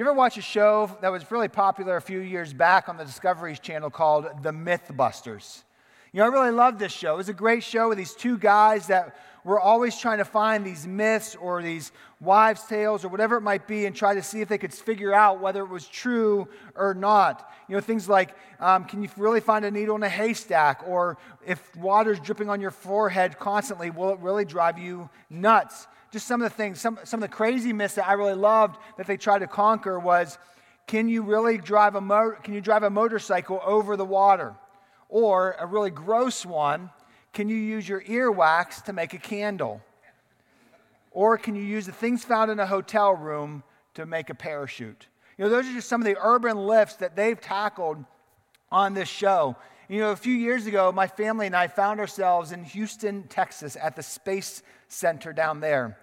you ever watch a show that was really popular a few years back on the Discovery Channel called The Mythbusters? You know, I really loved this show. It was a great show with these two guys that were always trying to find these myths or these wives' tales or whatever it might be and try to see if they could figure out whether it was true or not. You know, things like um, can you really find a needle in a haystack? Or if water's dripping on your forehead constantly, will it really drive you nuts? Just some of the things, some, some of the crazy myths that I really loved that they tried to conquer was can you really drive a, mo- can you drive a motorcycle over the water? Or a really gross one can you use your earwax to make a candle? Or can you use the things found in a hotel room to make a parachute? You know, those are just some of the urban lifts that they've tackled on this show. You know, a few years ago, my family and I found ourselves in Houston, Texas, at the Space Center down there.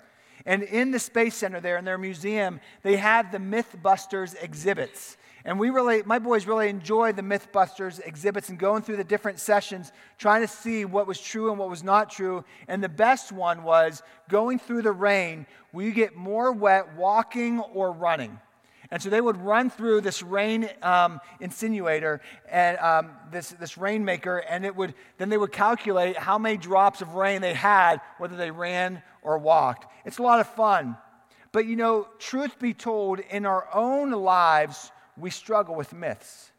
And in the Space Center there, in their museum, they had the Mythbusters exhibits. And we really, my boys really enjoyed the Mythbusters exhibits and going through the different sessions, trying to see what was true and what was not true. And the best one was going through the rain, will you get more wet walking or running? And so they would run through this rain um, insinuator and um, this, this rainmaker, and it would, then they would calculate how many drops of rain they had, whether they ran or walked. It's a lot of fun. But you know, truth be told, in our own lives, we struggle with myths.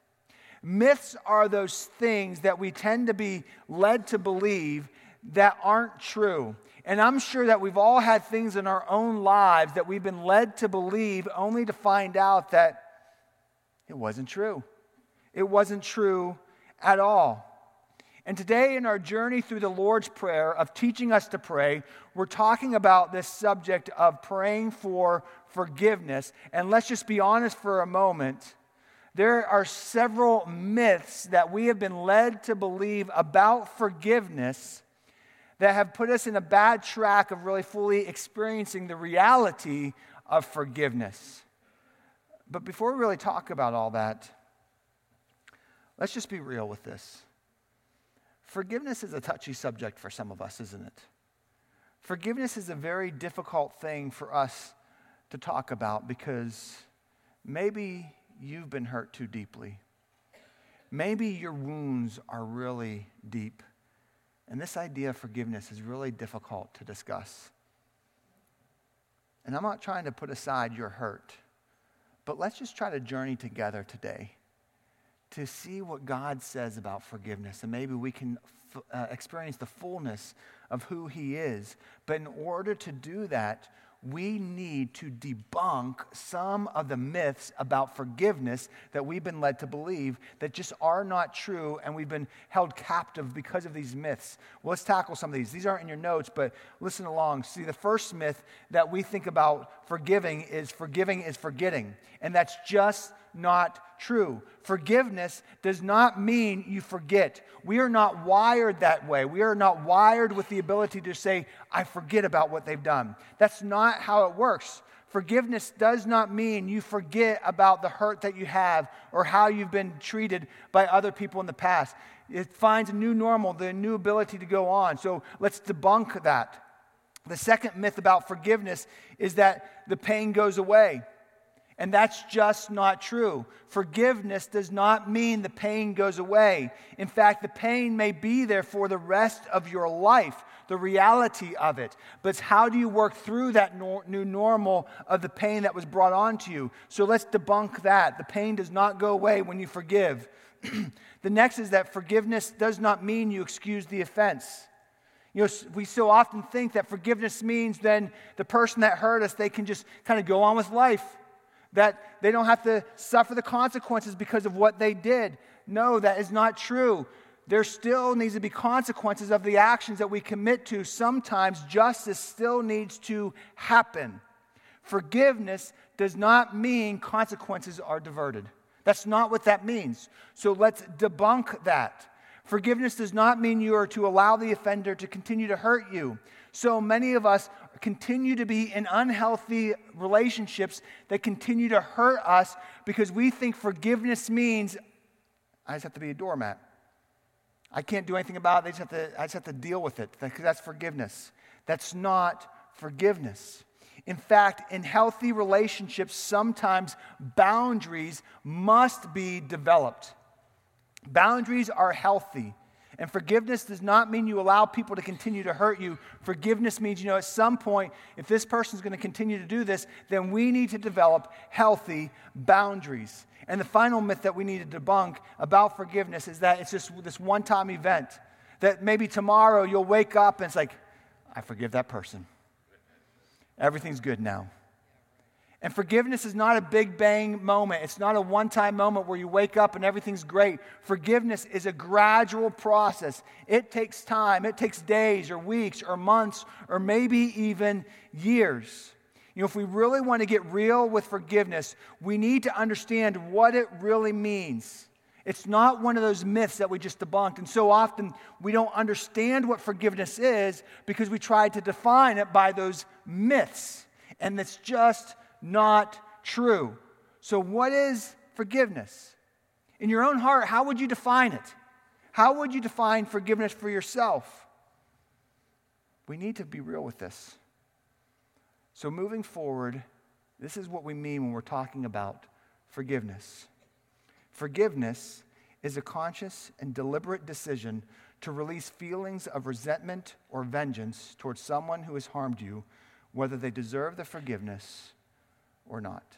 Myths are those things that we tend to be led to believe that aren't true. And I'm sure that we've all had things in our own lives that we've been led to believe only to find out that it wasn't true. It wasn't true at all. And today, in our journey through the Lord's Prayer of teaching us to pray, we're talking about this subject of praying for forgiveness. And let's just be honest for a moment. There are several myths that we have been led to believe about forgiveness that have put us in a bad track of really fully experiencing the reality of forgiveness. But before we really talk about all that, let's just be real with this. Forgiveness is a touchy subject for some of us, isn't it? Forgiveness is a very difficult thing for us to talk about because maybe you've been hurt too deeply. Maybe your wounds are really deep. And this idea of forgiveness is really difficult to discuss. And I'm not trying to put aside your hurt, but let's just try to journey together today to see what God says about forgiveness. And maybe we can f- uh, experience the fullness of who He is. But in order to do that, we need to debunk some of the myths about forgiveness that we've been led to believe that just are not true and we've been held captive because of these myths. Well, let's tackle some of these. These aren't in your notes, but listen along. See, the first myth that we think about forgiving is forgiving is forgetting. And that's just not true. Forgiveness does not mean you forget. We are not wired that way. We are not wired with the ability to say, I forget about what they've done. That's not how it works. Forgiveness does not mean you forget about the hurt that you have or how you've been treated by other people in the past. It finds a new normal, the new ability to go on. So let's debunk that. The second myth about forgiveness is that the pain goes away. And that's just not true. Forgiveness does not mean the pain goes away. In fact, the pain may be there for the rest of your life, the reality of it. But how do you work through that new normal of the pain that was brought onto you? So let's debunk that. The pain does not go away when you forgive. the next is that forgiveness does not mean you excuse the offense. You know, we so often think that forgiveness means then the person that hurt us, they can just kind of go on with life that they don't have to suffer the consequences because of what they did. No, that is not true. There still needs to be consequences of the actions that we commit to. Sometimes justice still needs to happen. Forgiveness does not mean consequences are diverted. That's not what that means. So let's debunk that. Forgiveness does not mean you are to allow the offender to continue to hurt you. So many of us continue to be in unhealthy relationships that continue to hurt us because we think forgiveness means I just have to be a doormat. I can't do anything about it. I just have to, I just have to deal with it because that's forgiveness. That's not forgiveness. In fact, in healthy relationships, sometimes boundaries must be developed. Boundaries are healthy. And forgiveness does not mean you allow people to continue to hurt you. Forgiveness means, you know, at some point, if this person's going to continue to do this, then we need to develop healthy boundaries. And the final myth that we need to debunk about forgiveness is that it's just this one time event. That maybe tomorrow you'll wake up and it's like, I forgive that person. Everything's good now. And forgiveness is not a big bang moment. It's not a one time moment where you wake up and everything's great. Forgiveness is a gradual process. It takes time, it takes days or weeks or months or maybe even years. You know, if we really want to get real with forgiveness, we need to understand what it really means. It's not one of those myths that we just debunked. And so often we don't understand what forgiveness is because we try to define it by those myths. And it's just not true. So, what is forgiveness? In your own heart, how would you define it? How would you define forgiveness for yourself? We need to be real with this. So, moving forward, this is what we mean when we're talking about forgiveness. Forgiveness is a conscious and deliberate decision to release feelings of resentment or vengeance towards someone who has harmed you, whether they deserve the forgiveness or not.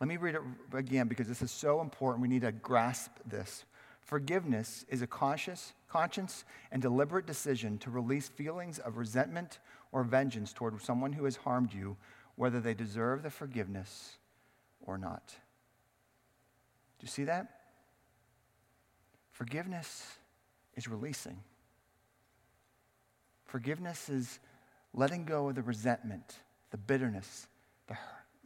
Let me read it again because this is so important. We need to grasp this. Forgiveness is a conscious, conscious and deliberate decision to release feelings of resentment or vengeance toward someone who has harmed you, whether they deserve the forgiveness or not. Do you see that? Forgiveness is releasing. Forgiveness is letting go of the resentment, the bitterness,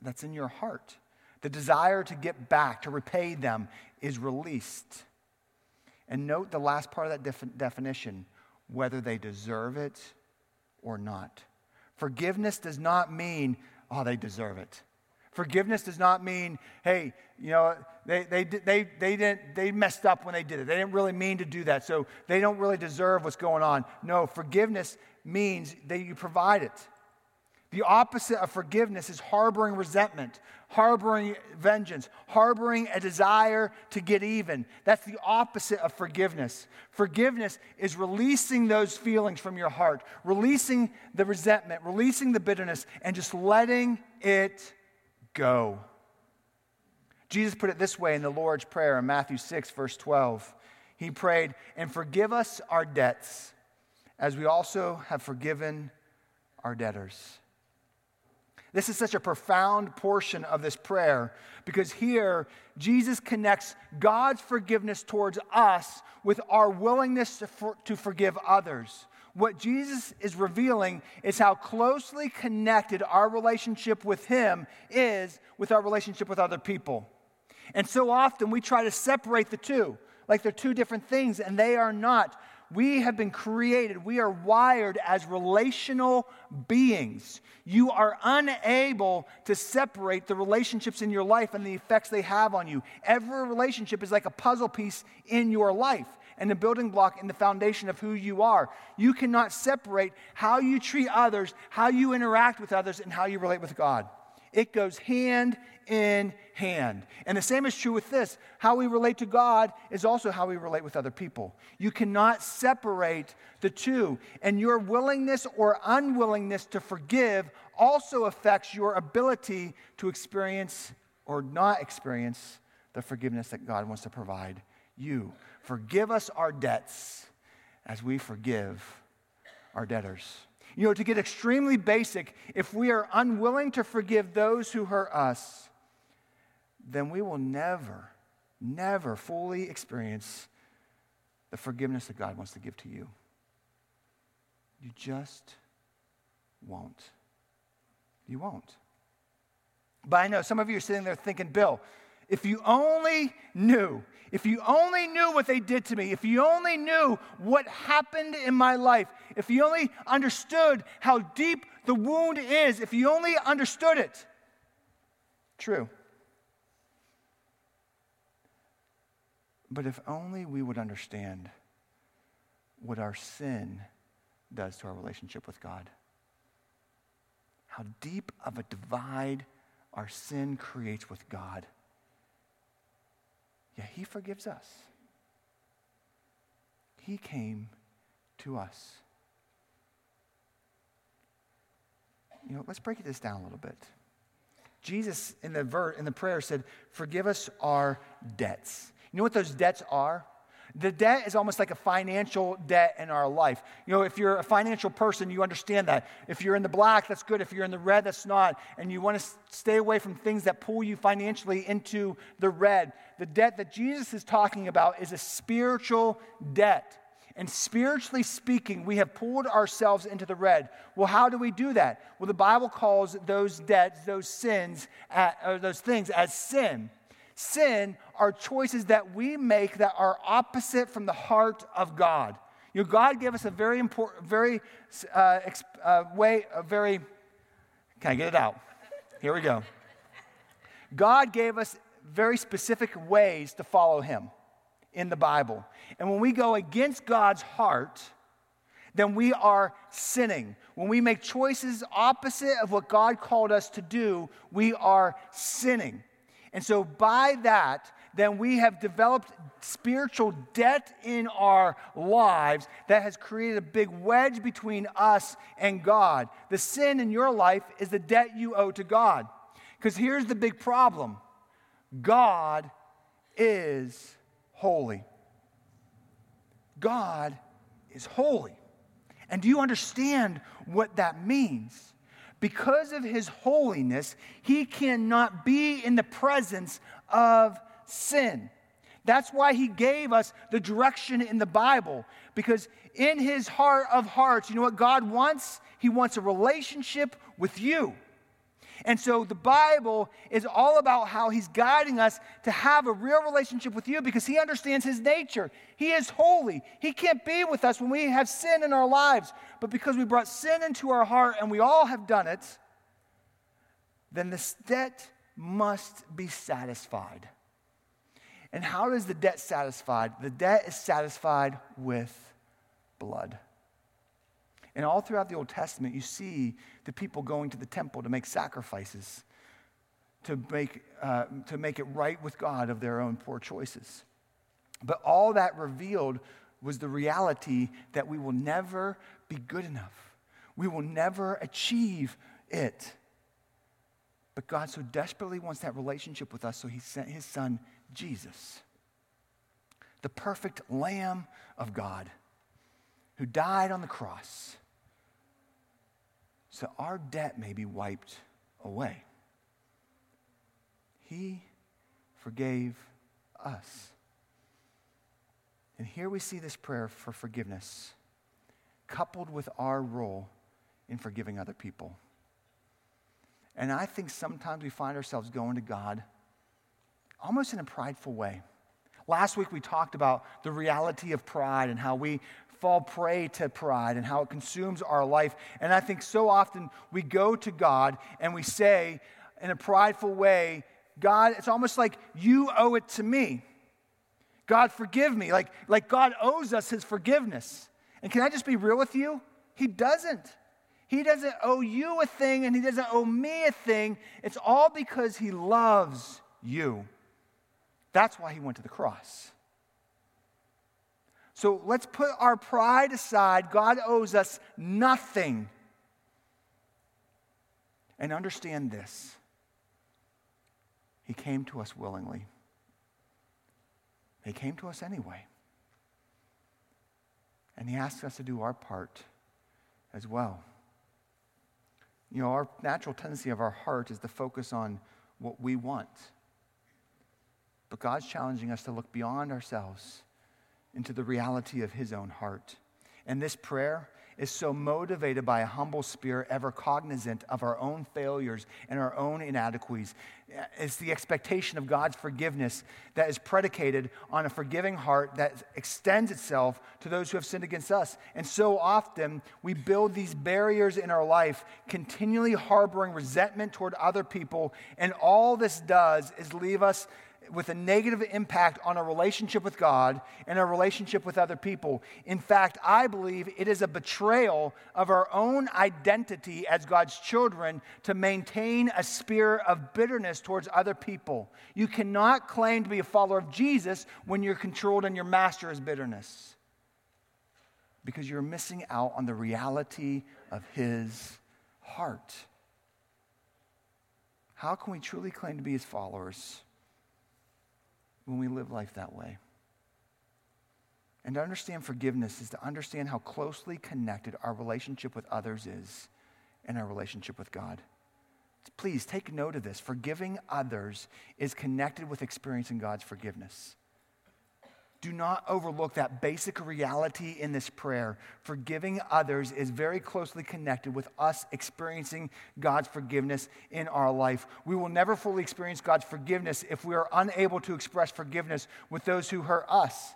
that's in your heart. The desire to get back, to repay them, is released. And note the last part of that def- definition whether they deserve it or not. Forgiveness does not mean, oh, they deserve it. Forgiveness does not mean, hey, you know, they, they, they, they, didn't, they messed up when they did it. They didn't really mean to do that, so they don't really deserve what's going on. No, forgiveness means that you provide it. The opposite of forgiveness is harboring resentment, harboring vengeance, harboring a desire to get even. That's the opposite of forgiveness. Forgiveness is releasing those feelings from your heart, releasing the resentment, releasing the bitterness, and just letting it go. Jesus put it this way in the Lord's Prayer in Matthew 6, verse 12. He prayed, And forgive us our debts, as we also have forgiven our debtors. This is such a profound portion of this prayer because here Jesus connects God's forgiveness towards us with our willingness to, for, to forgive others. What Jesus is revealing is how closely connected our relationship with Him is with our relationship with other people. And so often we try to separate the two, like they're two different things, and they are not. We have been created, we are wired as relational beings. You are unable to separate the relationships in your life and the effects they have on you. Every relationship is like a puzzle piece in your life and a building block in the foundation of who you are. You cannot separate how you treat others, how you interact with others, and how you relate with God. It goes hand in hand. And the same is true with this. How we relate to God is also how we relate with other people. You cannot separate the two. And your willingness or unwillingness to forgive also affects your ability to experience or not experience the forgiveness that God wants to provide you. Forgive us our debts as we forgive our debtors. You know, to get extremely basic, if we are unwilling to forgive those who hurt us, then we will never, never fully experience the forgiveness that God wants to give to you. You just won't. You won't. But I know some of you are sitting there thinking, Bill, if you only knew, if you only knew what they did to me, if you only knew what happened in my life, if you only understood how deep the wound is, if you only understood it. True. But if only we would understand what our sin does to our relationship with God, how deep of a divide our sin creates with God. Yeah, He forgives us. He came to us. You know, let's break this down a little bit. Jesus in the ver- in the prayer said, "Forgive us our debts." You know what those debts are? The debt is almost like a financial debt in our life. You know, if you're a financial person, you understand that. If you're in the black, that's good. If you're in the red, that's not. And you want to stay away from things that pull you financially into the red. The debt that Jesus is talking about is a spiritual debt. And spiritually speaking, we have pulled ourselves into the red. Well, how do we do that? Well, the Bible calls those debts, those sins, or those things as sin. Sin are choices that we make that are opposite from the heart of God. You know, God gave us a very important, very uh, uh, way, a very, can I get it out? Here we go. God gave us very specific ways to follow Him in the Bible. And when we go against God's heart, then we are sinning. When we make choices opposite of what God called us to do, we are sinning. And so, by that, then we have developed spiritual debt in our lives that has created a big wedge between us and God. The sin in your life is the debt you owe to God. Because here's the big problem God is holy. God is holy. And do you understand what that means? Because of his holiness, he cannot be in the presence of sin. That's why he gave us the direction in the Bible. Because in his heart of hearts, you know what God wants? He wants a relationship with you. And so the Bible is all about how he's guiding us to have a real relationship with you because he understands his nature. He is holy. He can't be with us when we have sin in our lives. But because we brought sin into our heart and we all have done it, then this debt must be satisfied. And how is the debt satisfied? The debt is satisfied with blood. And all throughout the Old Testament, you see the people going to the temple to make sacrifices, to make, uh, to make it right with God of their own poor choices. But all that revealed was the reality that we will never be good enough. We will never achieve it. But God so desperately wants that relationship with us, so He sent His Son, Jesus, the perfect Lamb of God, who died on the cross so our debt may be wiped away. He forgave us. And here we see this prayer for forgiveness coupled with our role in forgiving other people. And I think sometimes we find ourselves going to God almost in a prideful way. Last week we talked about the reality of pride and how we fall prey to pride and how it consumes our life. And I think so often we go to God and we say in a prideful way, God, it's almost like you owe it to me. God, forgive me. Like, like God owes us his forgiveness. And can I just be real with you? He doesn't. He doesn't owe you a thing and he doesn't owe me a thing. It's all because he loves you. That's why he went to the cross. So let's put our pride aside. God owes us nothing. And understand this He came to us willingly, He came to us anyway. And He asks us to do our part as well. You know, our natural tendency of our heart is to focus on what we want. But God's challenging us to look beyond ourselves into the reality of his own heart. And this prayer is so motivated by a humble spirit, ever cognizant of our own failures and our own inadequacies. It's the expectation of God's forgiveness that is predicated on a forgiving heart that extends itself to those who have sinned against us. And so often we build these barriers in our life, continually harboring resentment toward other people. And all this does is leave us with a negative impact on our relationship with God and our relationship with other people. In fact, I believe it is a betrayal of our own identity as God's children to maintain a spirit of bitterness towards other people. You cannot claim to be a follower of Jesus when you're controlled and your master is bitterness because you're missing out on the reality of his heart. How can we truly claim to be his followers? When we live life that way. And to understand forgiveness is to understand how closely connected our relationship with others is and our relationship with God. Please take note of this. Forgiving others is connected with experiencing God's forgiveness. Do not overlook that basic reality in this prayer. Forgiving others is very closely connected with us experiencing God's forgiveness in our life. We will never fully experience God's forgiveness if we are unable to express forgiveness with those who hurt us.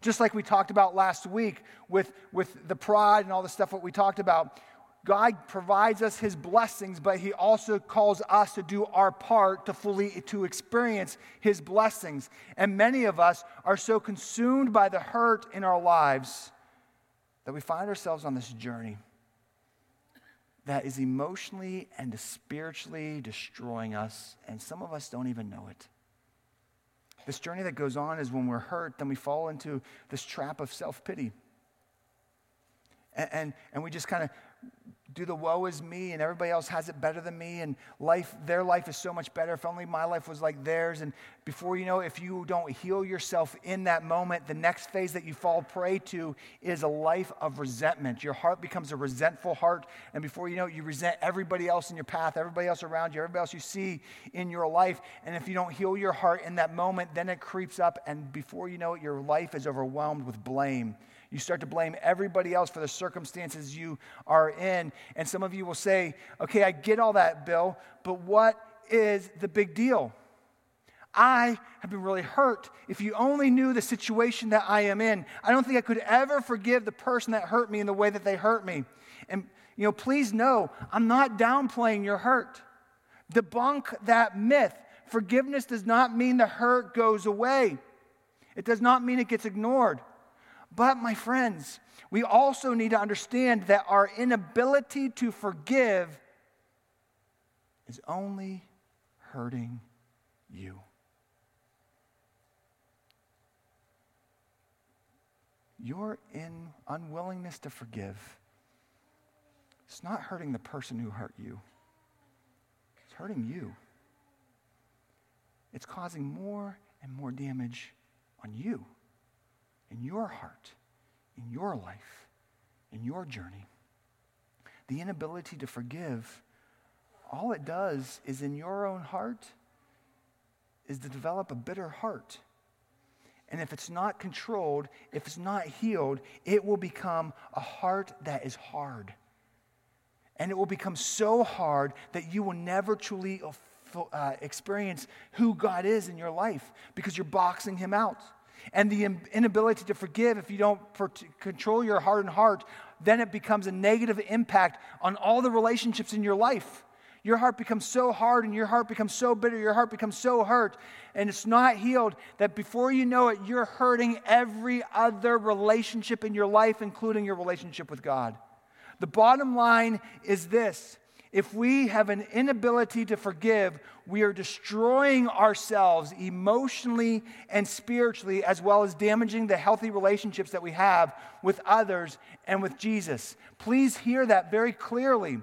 Just like we talked about last week with, with the pride and all the stuff that we talked about, God provides us his blessings, but he also calls us to do our part to fully to experience his blessings. And many of us are so consumed by the hurt in our lives that we find ourselves on this journey that is emotionally and spiritually destroying us, and some of us don't even know it. This journey that goes on is when we're hurt, then we fall into this trap of self pity. And, and, and, we just kind of do the woe is me and everybody else has it better than me and life their life is so much better. If only my life was like theirs. And before you know if you don't heal yourself in that moment the next phase that you fall prey to is a life of resentment. Your heart becomes a resentful heart. And before you know it you resent everybody else in your path everybody else around you everybody else you see in your life. And if you don't heal your heart in that moment then it creeps up. And before you know it your life is overwhelmed with blame you start to blame everybody else for the circumstances you are in. And some of you will say, okay, I get all that, Bill, but what is the big deal? I have been really hurt. If you only knew the situation that I am in, I don't think I could ever forgive the person that hurt me in the way that they hurt me. And, you know, please know, I'm not downplaying your hurt. Debunk that myth. Forgiveness does not mean the hurt goes away, it does not mean it gets ignored. But, my friends, we also need to understand that our inability to forgive is only hurting you. Your in unwillingness to forgive it's not hurting the person who hurt you. It's hurting you. It's causing more and more damage on you in your heart, in your life, in your journey. The inability to forgive, all it does is in your own heart is to develop a bitter heart. And if it's not controlled, if it's not healed, it will become a heart that is hard. And it will become so hard that you will never truly uh, experience who God is in your life because you're boxing Him out and the inability to forgive, if you don't control your heart and heart, then it becomes a negative impact on all the relationships in your life. Your heart becomes so hard and your heart becomes so bitter, your heart becomes so hurt, and it's not healed that before you know it, you're hurting every other relationship in your life, including your relationship with God. The bottom line is this if we have an inability to forgive, we are destroying ourselves emotionally and spiritually, as well as damaging the healthy relationships that we have with others and with Jesus. Please hear that very clearly.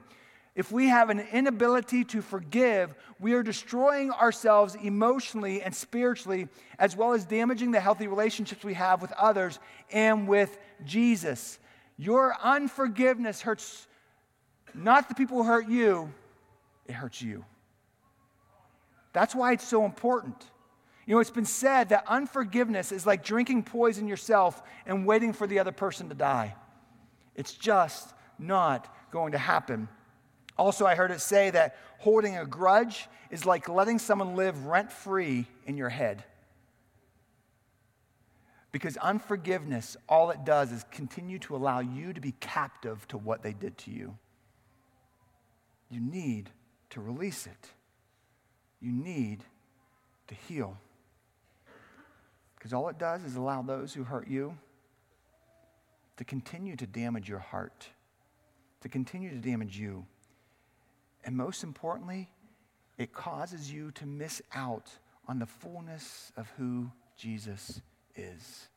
If we have an inability to forgive, we are destroying ourselves emotionally and spiritually, as well as damaging the healthy relationships we have with others and with Jesus. Your unforgiveness hurts not the people who hurt you, it hurts you. That's why it's so important. You know, it's been said that unforgiveness is like drinking poison yourself and waiting for the other person to die. It's just not going to happen. Also, I heard it say that holding a grudge is like letting someone live rent free in your head. Because unforgiveness, all it does is continue to allow you to be captive to what they did to you. You need to release it. You need to heal. Because all it does is allow those who hurt you to continue to damage your heart, to continue to damage you. And most importantly, it causes you to miss out on the fullness of who Jesus is.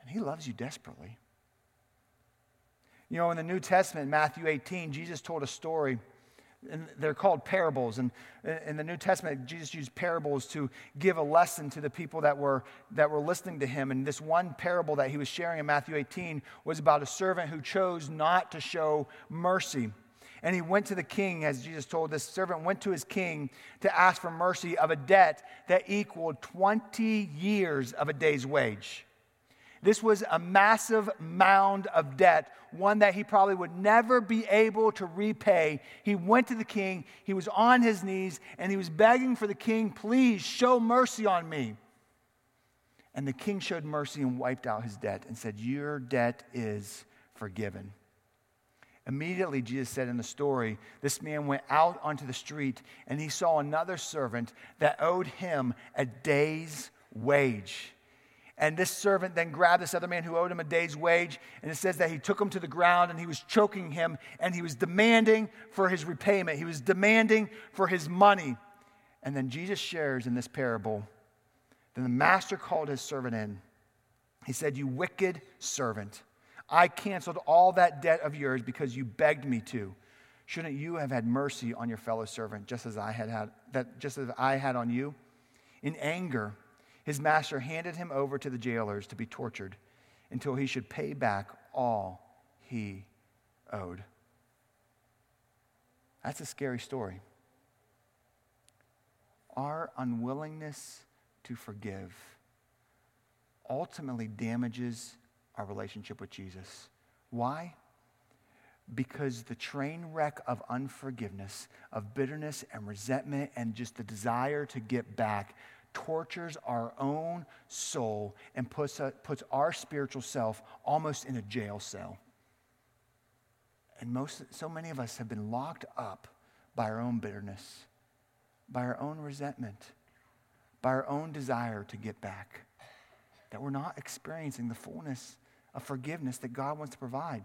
And he loves you desperately. You know, in the New Testament, Matthew 18, Jesus told a story and they're called parables. And in the New Testament, Jesus used parables to give a lesson to the people that were, that were listening to him. And this one parable that he was sharing in Matthew 18 was about a servant who chose not to show mercy. And he went to the king, as Jesus told this servant, went to his king to ask for mercy of a debt that equaled 20 years of a day's wage. This was a massive mound of debt, one that he probably would never be able to repay. He went to the king, he was on his knees, and he was begging for the king, please show mercy on me. And the king showed mercy and wiped out his debt and said, Your debt is forgiven. Immediately, Jesus said in the story, this man went out onto the street and he saw another servant that owed him a day's wage. And this servant then grabbed this other man who owed him a day's wage. And it says that he took him to the ground and he was choking him and he was demanding for his repayment. He was demanding for his money. And then Jesus shares in this parable. Then the master called his servant in. He said, You wicked servant, I canceled all that debt of yours because you begged me to. Shouldn't you have had mercy on your fellow servant just as I had, had that just as I had on you? In anger, his master handed him over to the jailers to be tortured until he should pay back all he owed. That's a scary story. Our unwillingness to forgive ultimately damages our relationship with Jesus. Why? Because the train wreck of unforgiveness, of bitterness and resentment, and just the desire to get back tortures our own soul and puts, a, puts our spiritual self almost in a jail cell. And most, so many of us have been locked up by our own bitterness, by our own resentment, by our own desire to get back, that we're not experiencing the fullness of forgiveness that God wants to provide.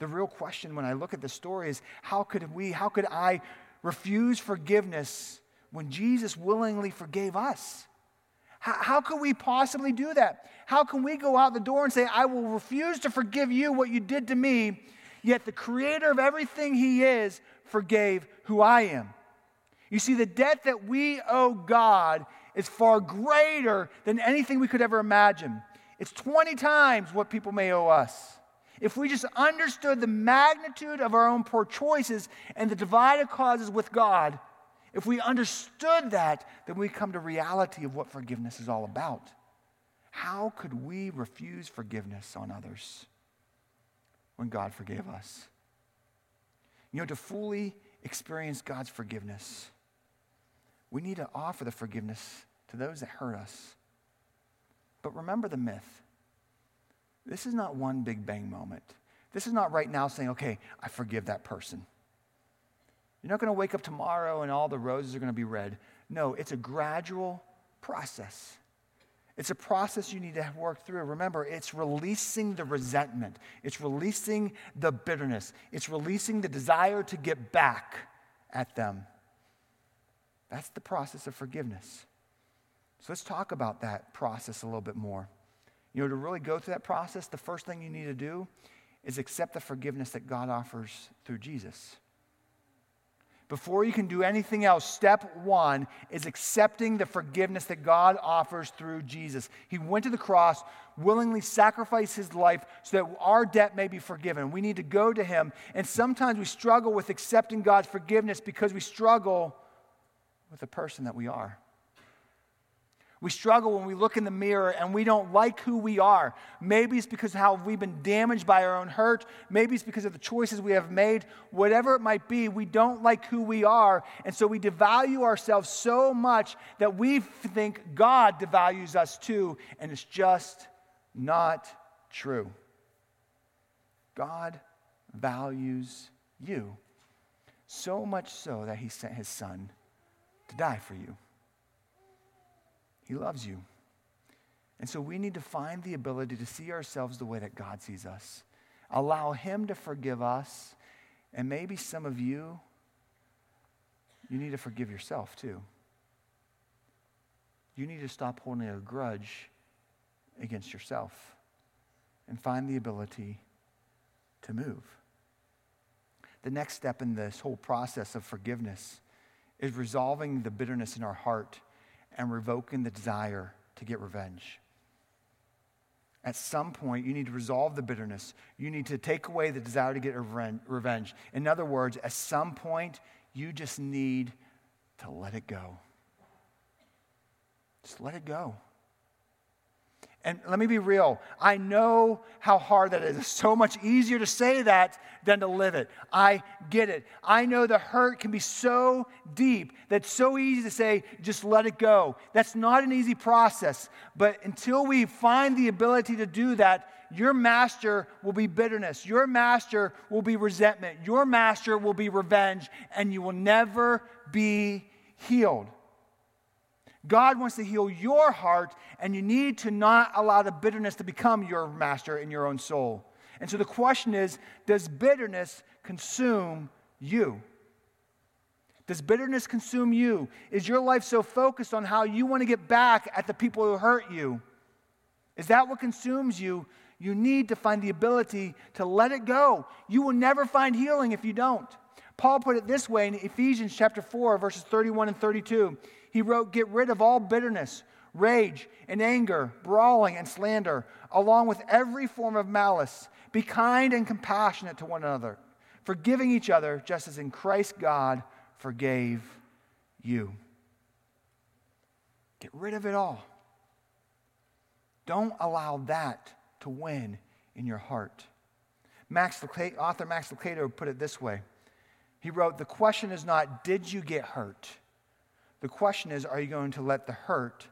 The real question when I look at the story is how could we, how could I refuse forgiveness when Jesus willingly forgave us? How, how could we possibly do that? How can we go out the door and say, I will refuse to forgive you what you did to me, yet the creator of everything he is forgave who I am? You see, the debt that we owe God is far greater than anything we could ever imagine. It's 20 times what people may owe us. If we just understood the magnitude of our own poor choices and the divided causes with God, if we understood that, then we come to reality of what forgiveness is all about. How could we refuse forgiveness on others when God forgave us? You know, to fully experience God's forgiveness, we need to offer the forgiveness to those that hurt us. But remember the myth. This is not one big bang moment. This is not right now saying, okay, I forgive that person. You're not going to wake up tomorrow and all the roses are going to be red. No, it's a gradual process. It's a process you need to work through. Remember, it's releasing the resentment, it's releasing the bitterness, it's releasing the desire to get back at them. That's the process of forgiveness. So let's talk about that process a little bit more. You know, to really go through that process, the first thing you need to do is accept the forgiveness that God offers through Jesus. Before you can do anything else, step one is accepting the forgiveness that God offers through Jesus. He went to the cross, willingly sacrificed his life so that our debt may be forgiven. We need to go to him. And sometimes we struggle with accepting God's forgiveness because we struggle with the person that we are. We struggle when we look in the mirror and we don't like who we are. Maybe it's because how we've been damaged by our own hurt. Maybe it's because of the choices we have made. Whatever it might be, we don't like who we are. And so we devalue ourselves so much that we think God devalues us too. And it's just not true. God values you so much so that he sent his son to die for you. He loves you. And so we need to find the ability to see ourselves the way that God sees us. Allow Him to forgive us. And maybe some of you, you need to forgive yourself too. You need to stop holding a grudge against yourself and find the ability to move. The next step in this whole process of forgiveness is resolving the bitterness in our heart and revoking the desire to get revenge. At some point, you need to resolve the bitterness. You need to take away the desire to get revenge. In other words, at some point, you just need to let it go. Just let it go. And let me be real. I know how hard that is. It's so much easier to say that than to live it. I get it. I know the hurt can be so deep that it's so easy to say, just let it go. That's not an easy process. But until we find the ability to do that, your master will be bitterness. Your master will be resentment. Your master will be revenge, and you will never be healed. God wants to heal your heart, and you need to not allow the bitterness to become your master in your own soul. And so the question is Does bitterness consume you? Does bitterness consume you? Is your life so focused on how you want to get back at the people who hurt you? Is that what consumes you? You need to find the ability to let it go. You will never find healing if you don't. Paul put it this way in Ephesians chapter 4 verses 31 and 32. He wrote, Get rid of all bitterness, rage, and anger, brawling, and slander, along with every form of malice. Be kind and compassionate to one another, forgiving each other, just as in Christ God forgave you. Get rid of it all. Don't allow that to win in your heart. Max author Max Lucado put it this way. He wrote, The question is not, did you get hurt? The question is, are you going to let the hurt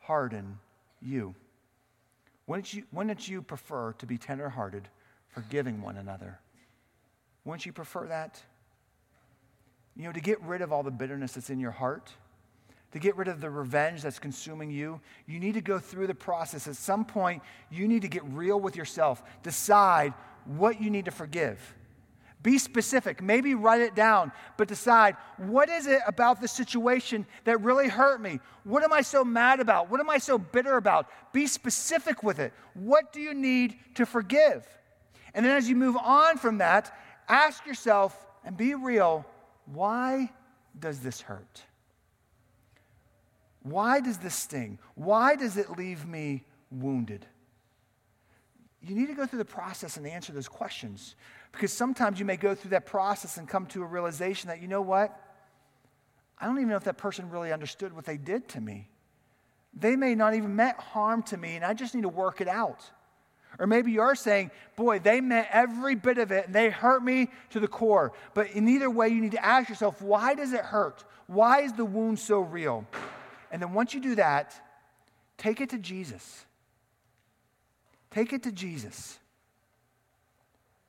harden you? Wouldn't you, wouldn't you prefer to be tenderhearted, forgiving one another? Wouldn't you prefer that? You know, to get rid of all the bitterness that's in your heart, to get rid of the revenge that's consuming you, you need to go through the process. At some point, you need to get real with yourself, decide what you need to forgive. Be specific. Maybe write it down, but decide what is it about the situation that really hurt me? What am I so mad about? What am I so bitter about? Be specific with it. What do you need to forgive? And then as you move on from that, ask yourself and be real why does this hurt? Why does this sting? Why does it leave me wounded? You need to go through the process and answer those questions. Because sometimes you may go through that process and come to a realization that, you know what? I don't even know if that person really understood what they did to me. They may not even meant harm to me, and I just need to work it out. Or maybe you're saying, boy, they meant every bit of it and they hurt me to the core. But in either way, you need to ask yourself, why does it hurt? Why is the wound so real? And then once you do that, take it to Jesus. Take it to Jesus.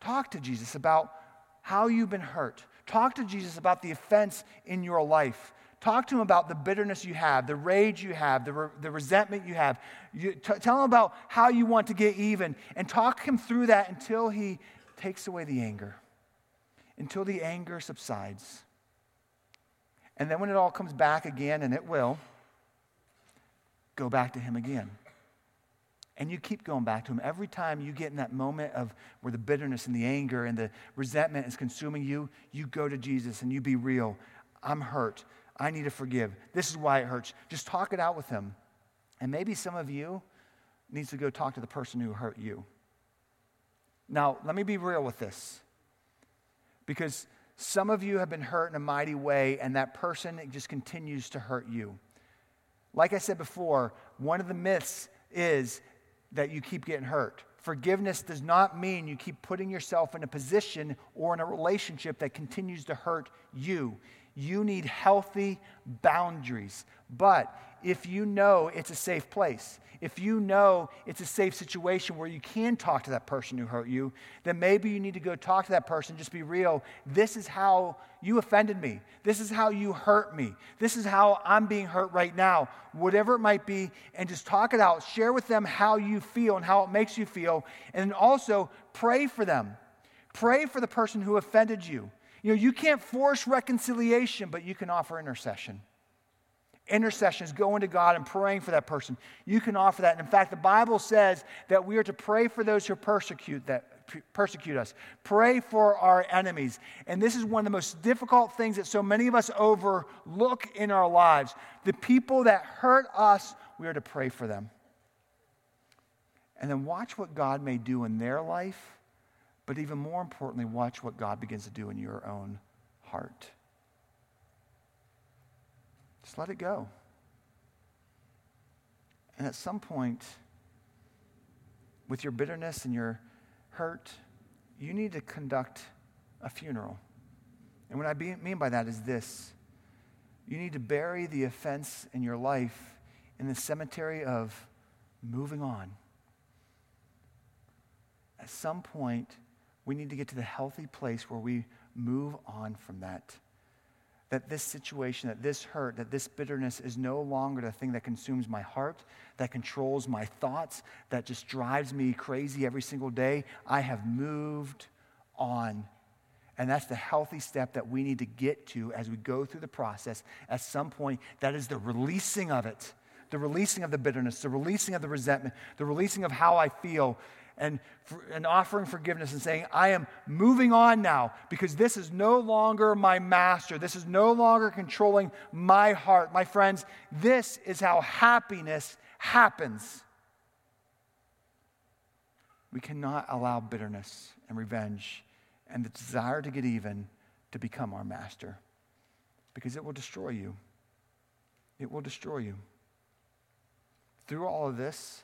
Talk to Jesus about how you've been hurt. Talk to Jesus about the offense in your life. Talk to him about the bitterness you have, the rage you have, the, re- the resentment you have. You, t- tell him about how you want to get even and talk him through that until he takes away the anger, until the anger subsides. And then when it all comes back again, and it will, go back to him again. And you keep going back to him. Every time you get in that moment of where the bitterness and the anger and the resentment is consuming you, you go to Jesus and you be real. I'm hurt. I need to forgive. This is why it hurts. Just talk it out with him. And maybe some of you needs to go talk to the person who hurt you. Now, let me be real with this. Because some of you have been hurt in a mighty way, and that person just continues to hurt you. Like I said before, one of the myths is that you keep getting hurt. Forgiveness does not mean you keep putting yourself in a position or in a relationship that continues to hurt you. You need healthy boundaries. But if you know it's a safe place, if you know it's a safe situation where you can talk to that person who hurt you, then maybe you need to go talk to that person, just be real. This is how you offended me. This is how you hurt me. This is how I'm being hurt right now, whatever it might be, and just talk it out. Share with them how you feel and how it makes you feel. And also pray for them. Pray for the person who offended you. You know, you can't force reconciliation, but you can offer intercession. Intercession is going to God and praying for that person. You can offer that. And in fact, the Bible says that we are to pray for those who persecute that persecute us. Pray for our enemies. And this is one of the most difficult things that so many of us overlook in our lives. The people that hurt us, we are to pray for them. And then watch what God may do in their life but even more importantly, watch what God begins to do in your own heart. Just let it go. And at some point, with your bitterness and your hurt, you need to conduct a funeral. And what I mean by that is this you need to bury the offense in your life in the cemetery of moving on. At some point, we need to get to the healthy place where we move on from that. That this situation, that this hurt, that this bitterness is no longer the thing that consumes my heart, that controls my thoughts, that just drives me crazy every single day. I have moved on. And that's the healthy step that we need to get to as we go through the process. At some point, that is the releasing of it the releasing of the bitterness, the releasing of the resentment, the releasing of how I feel, and, and offering forgiveness and saying, I am moving on now because this is no longer my master. This is no longer controlling my heart. My friends, this is how happiness happens. We cannot allow bitterness and revenge and the desire to get even to become our master because it will destroy you. It will destroy you. Through all of this,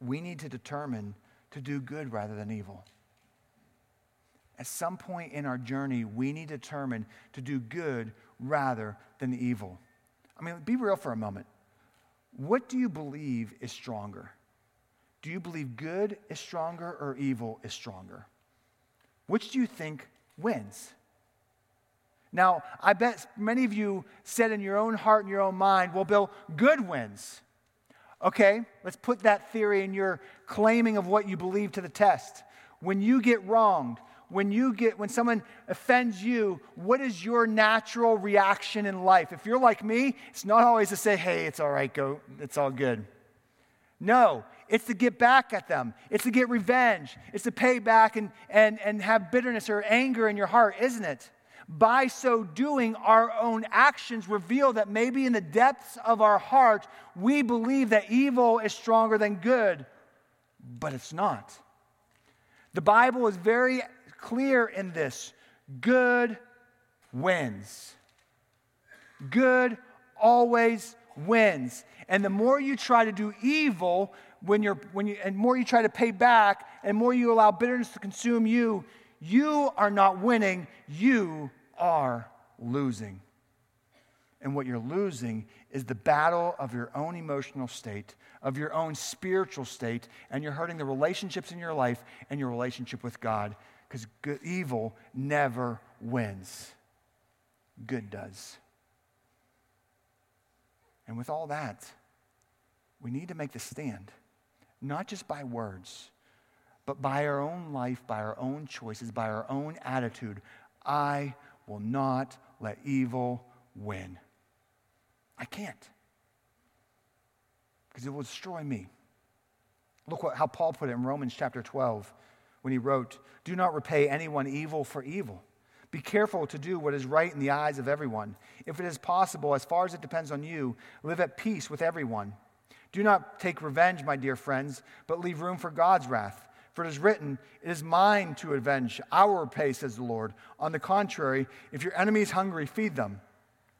we need to determine to do good rather than evil. At some point in our journey, we need to determine to do good rather than evil. I mean, be real for a moment. What do you believe is stronger? Do you believe good is stronger or evil is stronger? Which do you think wins? Now, I bet many of you said in your own heart and your own mind, well, Bill, good wins. Okay, let's put that theory and your claiming of what you believe to the test. When you get wronged, when you get when someone offends you, what is your natural reaction in life? If you're like me, it's not always to say, "Hey, it's all right, go, it's all good." No, it's to get back at them. It's to get revenge. It's to pay back and, and, and have bitterness or anger in your heart, isn't it? By so doing, our own actions reveal that maybe in the depths of our heart, we believe that evil is stronger than good, but it's not. The Bible is very clear in this good wins. Good always wins. And the more you try to do evil, when you're, when you, and more you try to pay back, and more you allow bitterness to consume you, you are not winning, you are losing. And what you're losing is the battle of your own emotional state, of your own spiritual state, and you're hurting the relationships in your life and your relationship with God because evil never wins. Good does. And with all that, we need to make the stand, not just by words, but by our own life, by our own choices, by our own attitude. I will not let evil win. I can't. Because it will destroy me. Look what, how Paul put it in Romans chapter 12 when he wrote, Do not repay anyone evil for evil. Be careful to do what is right in the eyes of everyone. If it is possible, as far as it depends on you, live at peace with everyone. Do not take revenge, my dear friends, but leave room for God's wrath. For it is written, It is mine to avenge. Will repay, says the Lord. On the contrary, if your enemy is hungry, feed them.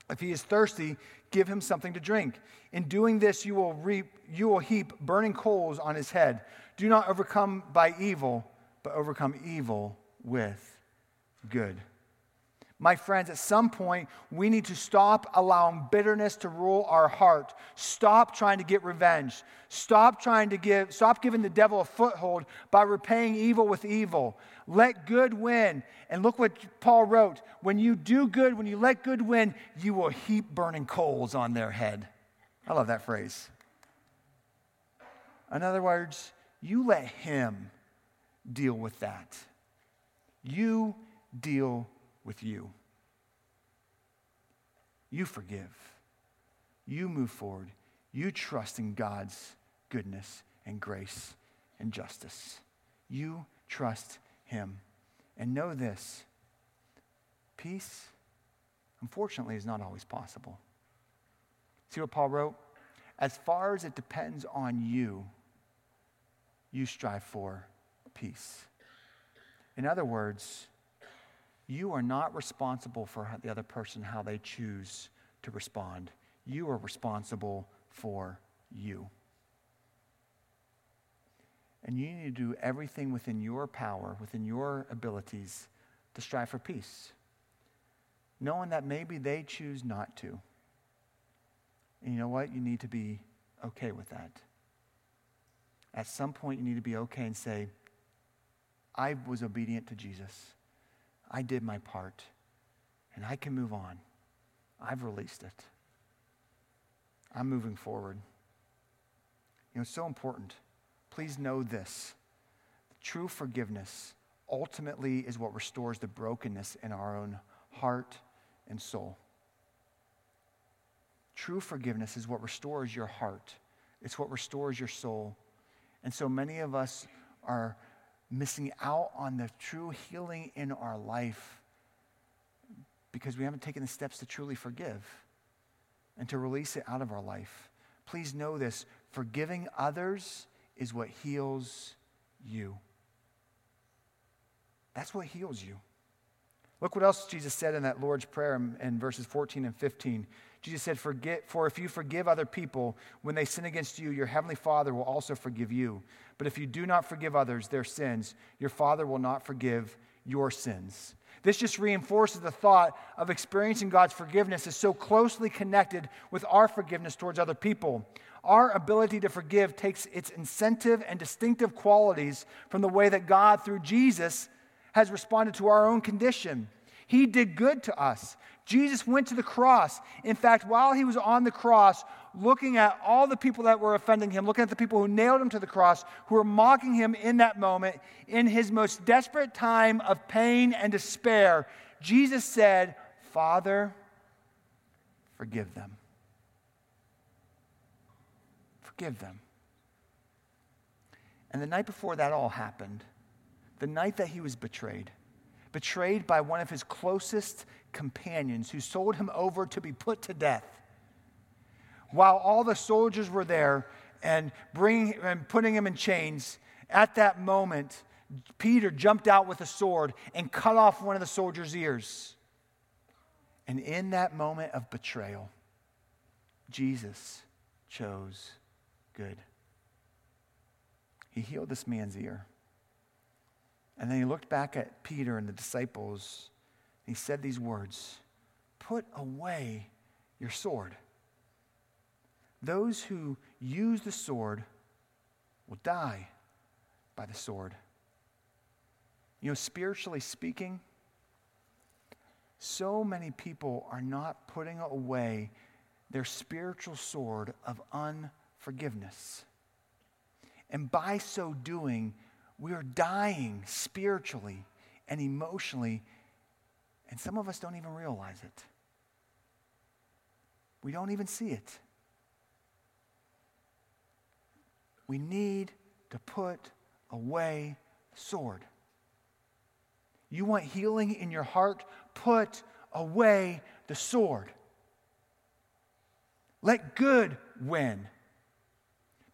If he is thirsty, give him something to drink. In doing this, you will, reap, you will heap burning coals on his head. Do not overcome by evil, but overcome evil with good. My friends, at some point, we need to stop allowing bitterness to rule our heart. Stop trying to get revenge. Stop trying to give, stop giving the devil a foothold by repaying evil with evil. Let good win. And look what Paul wrote when you do good, when you let good win, you will heap burning coals on their head. I love that phrase. In other words, you let him deal with that. You deal with you. You forgive. You move forward. You trust in God's goodness and grace and justice. You trust Him. And know this peace, unfortunately, is not always possible. See what Paul wrote? As far as it depends on you, you strive for peace. In other words, you are not responsible for the other person, how they choose to respond. You are responsible for you. And you need to do everything within your power, within your abilities, to strive for peace. Knowing that maybe they choose not to. And you know what? You need to be okay with that. At some point, you need to be okay and say, I was obedient to Jesus. I did my part, and I can move on. I've released it. I'm moving forward. You know, it's so important. Please know this true forgiveness ultimately is what restores the brokenness in our own heart and soul. True forgiveness is what restores your heart, it's what restores your soul. And so many of us are missing out on the true healing in our life because we haven't taken the steps to truly forgive and to release it out of our life. Please know this forgiving others is what heals you. That's what heals you. Look what else Jesus said in that Lord's Prayer in, verses 14 and 15. Jesus said, Forget, For if you forgive other people when they sin against you, your heavenly Father will also forgive you. But if you do not forgive others their sins, your Father will not forgive your sins. This just reinforces the thought of experiencing God's forgiveness is so closely connected with our forgiveness towards other people. Our ability to forgive takes its incentive and distinctive qualities from the way that God, through Jesus, has responded to our own condition. He did good to us. Jesus went to the cross. In fact, while he was on the cross, looking at all the people that were offending him, looking at the people who nailed him to the cross, who were mocking him in that moment, in his most desperate time of pain and despair, Jesus said, Father, forgive them. Forgive them. And the night before that all happened, the night that he was betrayed, betrayed by one of his closest companions who sold him over to be put to death. While all the soldiers were there and, bringing, and putting him in chains, at that moment, Peter jumped out with a sword and cut off one of the soldier's ears. And in that moment of betrayal, Jesus chose good. He healed this man's ear. And then he looked back at Peter and the disciples. And he said these words Put away your sword. Those who use the sword will die by the sword. You know, spiritually speaking, so many people are not putting away their spiritual sword of unforgiveness. And by so doing, we are dying spiritually and emotionally, and some of us don't even realize it. We don't even see it. We need to put away the sword. You want healing in your heart? Put away the sword. Let good win.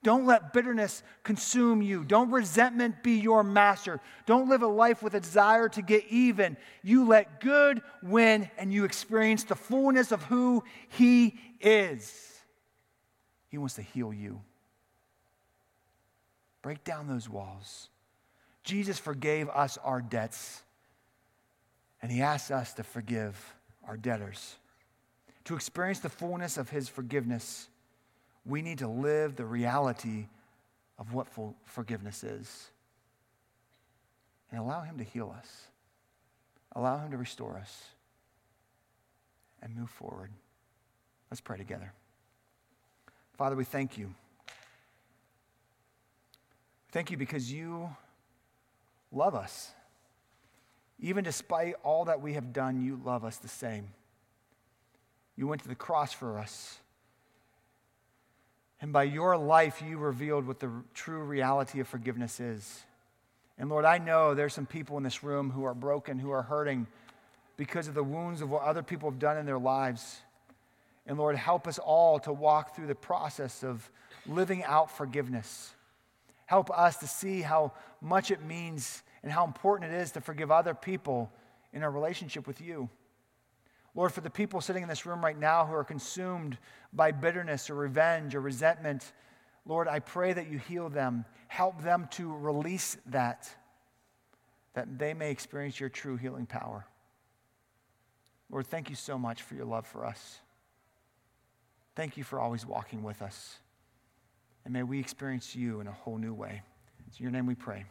Don't let bitterness consume you. Don't resentment be your master. Don't live a life with a desire to get even. You let good win and you experience the fullness of who He is. He wants to heal you. Break down those walls. Jesus forgave us our debts. And he asks us to forgive our debtors. To experience the fullness of his forgiveness, we need to live the reality of what forgiveness is. And allow him to heal us, allow him to restore us, and move forward. Let's pray together. Father, we thank you. Thank you because you love us. Even despite all that we have done, you love us the same. You went to the cross for us. And by your life, you revealed what the true reality of forgiveness is. And Lord, I know there's some people in this room who are broken, who are hurting because of the wounds of what other people have done in their lives. And Lord, help us all to walk through the process of living out forgiveness. Help us to see how much it means and how important it is to forgive other people in our relationship with you. Lord, for the people sitting in this room right now who are consumed by bitterness or revenge or resentment, Lord, I pray that you heal them. Help them to release that, that they may experience your true healing power. Lord, thank you so much for your love for us. Thank you for always walking with us. And may we experience you in a whole new way. It's in your name we pray.